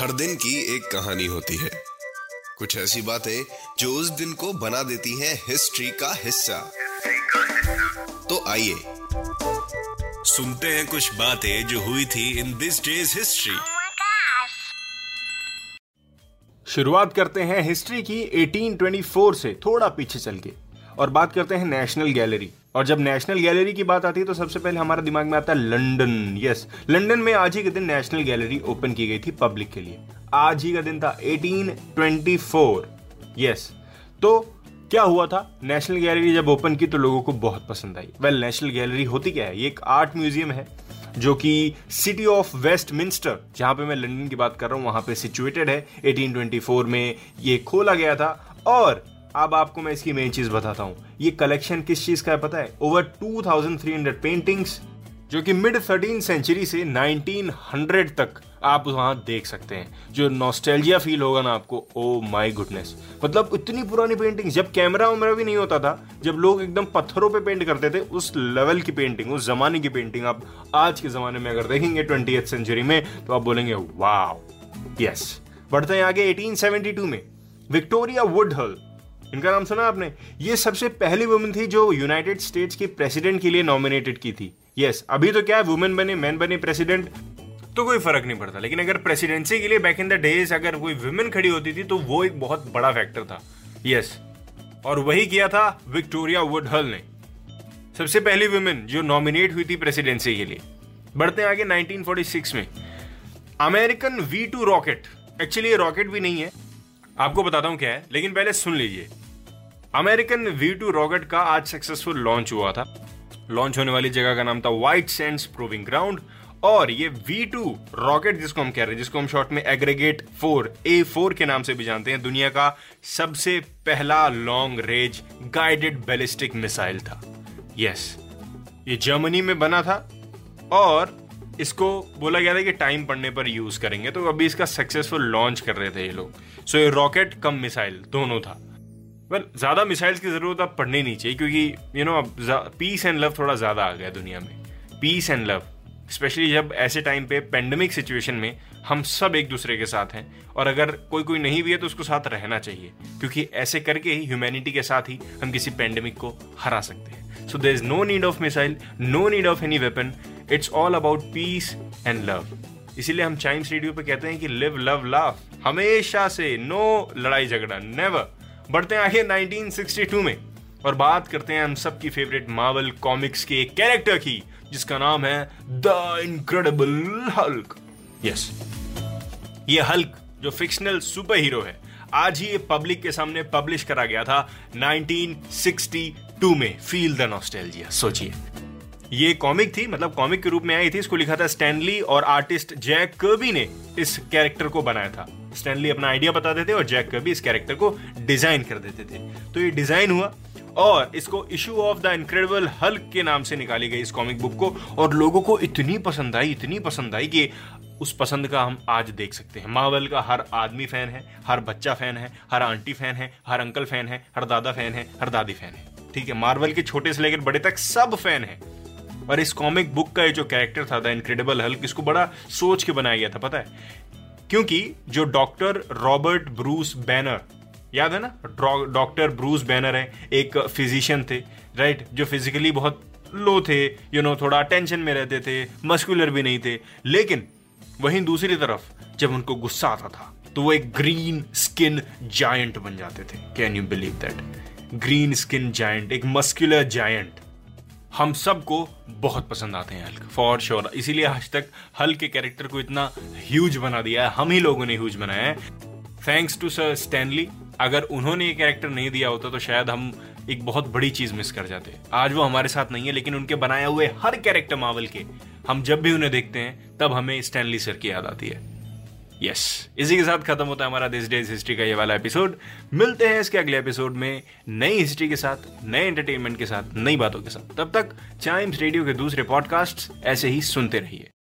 हर दिन की एक कहानी होती है। कुछ ऐसी बातें जो उस दिन को बना देती हैं हिस्ट्री का हिस्सा। तो आइए सुनते हैं कुछ बातें जो हुई थी इन दिस डेज़ हिस्ट्री. शुरुआत करते हैं हिस्ट्री की 1824 से थोड़ा पीछे चल के। और बात करते हैं नेशनल गैलरी और जब नेशनल गैलरी की बात आती है तो सबसे पहले हमारे दिमाग में आता है लंदन यस लंदन में आज ही के दिन नेशनल गैलरी ओपन की गई थी पब्लिक के लिए। आज ही का दिन था 1824 यस तो क्या हुआ था? नेशनल गैलरी जब ओपन की तो लोगों को बहुत पसंद आई। वेल नेशनल गैलरी होती क्या है? ये एक आर्ट म्यूज़ियम है, जो कि सिटी ऑफ़ वेस्ट मिंस्टर जहाँ पे मैं लंदन की बात कर रहा हूँ, वहाँ पे सिचुएटेड है। 1824 में ये खोला गया था। और अब आपको मैं इसकी मेन चीज़ बताता हूँ। ये कलेक्शन किस चीज़ का है पता है? ओवर 2300 पेंटिंग्स जो कि मिड थर्टीन सेंचुरी से 1900 तक आप वहाँ देख सकते हैं। जो नॉस्टैल्जिया फील होगा ना आपको ओ माय गुडनेस मतलब इतनी पुरानी पेंटिंग जब कैमरा वैमरा भी नहीं होता था, जब लोग एकदम पत्थरों पे पेंट करते थे, उस लेवल की पेंटिंग उस जमाने की पेंटिंग आप आज के जमाने में अगर देखेंगे ट्वेंटी सेंचुरी में तो आप बोलेंगे वाह यस बढ़ते हैं आगे 1872 में। विक्टोरिया वुडहल इनका नाम सुना आपने? ये सबसे पहली वुमेन थी जो यूनाइटेड स्टेट्स के प्रेसिडेंट के लिए नॉमिनेटेड की थी। यस yes, अभी तो क्या है वुमेन बने मैन बने प्रेसिडेंट तो कोई फ़र्क नहीं पड़ता। लेकिन अगर प्रेसिडेंसी के लिए बैक इन द डेज़ अगर कोई वुमेन खड़ी होती थी तो वो एक बहुत बड़ा फैक्टर था। Yes yes. और वही किया था विक्टोरिया वुडहल ने। सबसे पहली वुमेन जो नॉमिनेट हुई थी प्रेसिडेंसी के लिए। बढ़ते आगे 1946 में। American V two rocket actually ये रॉकेट भी नहीं है। आपको बताता हूँ क्या है, लेकिन पहले सुन लीजिए। अमेरिकन वी टू रॉकेट का आज सक्सेसफुल लॉन्च हुआ था। लॉन्च होने वाली जगह का नाम था व्हाइट सैंड्स प्रूविंग ग्राउंड और ये V2 रॉकेट जिसको हम कह रहे हैं, जिसको हम शॉर्ट में एग्रीगेट फोर ए फोर के नाम से भी जानते हैं, दुनिया का सबसे पहला long range guided ballistic missile था। यस ये जर्मनी में बना था और इसको बोला गया था कि टाइम पड़ने पर यूज़ करेंगे तो अभी इसका सक्सेसफुल लॉन्च कर रहे थे ये लोग। सो ये रॉकेट कम मिसाइल दोनों था। वेल ज़्यादा मिसाइल्स की ज़रूरत अब पड़नी नहीं चाहिए, क्योंकि यू नो अब पीस एंड लव थोड़ा ज़्यादा आ गया दुनिया में। पीस एंड लव स्पेशली जब ऐसे टाइम पे पेंडेमिक सिचुएशन में हम सब एक दूसरे के साथ हैं, और अगर कोई कोई नहीं भी है तो उसको साथ रहना चाहिए, क्योंकि ऐसे करके ही ह्यूमैनिटी के साथ ही हम किसी पेंडेमिक को हरा सकते हैं। So there is no need of missile no need of any weapon it's all about peace and love इसीलिए हम चाइम्स रेडियो पे कहते हैं कि लिव लव लाफ हमेशा से नो लड़ाई झगड़ा नेवर बढ़ते हैं आगे 1962 में और बात करते हैं हम सबकी फेवरेट मार्वल कॉमिक्स के एक कैरेक्टर की जिसका नाम है द इनक्रेडिबल हल्क यस ये हल्क जो फिक्शनल सुपर हीरो है आज ही ये पब्लिक के सामने पब्लिश करा गया था 1962 में. फील द नॉस्टैल्जिया सोचिए. ये कॉमिक थी मतलब कॉमिक के रूप में आई थी, इसको लिखा था स्टैनली और आर्टिस्ट जैक कर्बी ने इस कैरेक्टर को बनाया था। स्टैनली अपना आइडिया बताते थे और जैक कर्बी इस कैरेक्टर को डिज़ाइन कर देते थे। तो ये डिज़ाइन हुआ और इसको issue of the incredible Hulk के नाम से निकाली गई इस कॉमिक बुक को और लोगों को इतनी पसंद आई, इतनी पसंद आई कि उस पसंद का हम आज देख सकते हैं। मार्वल का हर आदमी फ़ैन है, हर बच्चा फ़ैन है, हर आंटी फ़ैन है, हर अंकल फ़ैन है, हर दादा फ़ैन है, हर दादी फ़ैन है। ठीक है मार्वल के छोटे से लेकर बड़े तक सब फ़ैन है। और इस कॉमिक बुक का ये जो कैरेक्टर था द इनक्रेडिबल हल्क इसको बड़ा सोच के बनाया गया था, पता है? क्योंकि जो डॉक्टर रॉबर्ट ब्रूस बैनर याद है ना? डॉक्टर ब्रूस बैनर है, एक फिजिशियन थे राइट जो फिजिकली बहुत लो थे यू नो थोड़ा टेंशन में रहते थे मस्कुलर भी नहीं थे। लेकिन वहीं दूसरी तरफ़, जब उनको गुस्सा आता था तो वो एक ग्रीन स्किन जायंट बन जाते थे। Can you believe that green skin giant एक मस्कुलर जायंट हम सबको बहुत पसंद आते हैं हल्क फॉर श्योर इसीलिए आज तक हल्क के कैरेक्टर को इतना ह्यूज बना दिया है, हम ही लोगों ने ह्यूज बनाया है। थैंक्स टू सर स्टैनली अगर उन्होंने ये कैरेक्टर नहीं दिया होता तो शायद हम एक बहुत बड़ी चीज़ मिस कर जाते। आज वो हमारे साथ नहीं है, लेकिन उनके बनाए हुए हर कैरेक्टर मावल के, हम जब भी उन्हें देखते हैं, तब हमें स्टैनली सर की याद आती है। यस इसी के साथ खत्म होता है हमारा दिस डेज़ हिस्ट्री का ये वाला एपिसोड मिलते हैं इसके अगले एपिसोड में नई हिस्ट्री के साथ, नए एंटरटेनमेंट के साथ, नई बातों के साथ. तब तक चाइम्स रेडियो के दूसरे पॉडकास्ट ऐसे ही सुनते रहिए.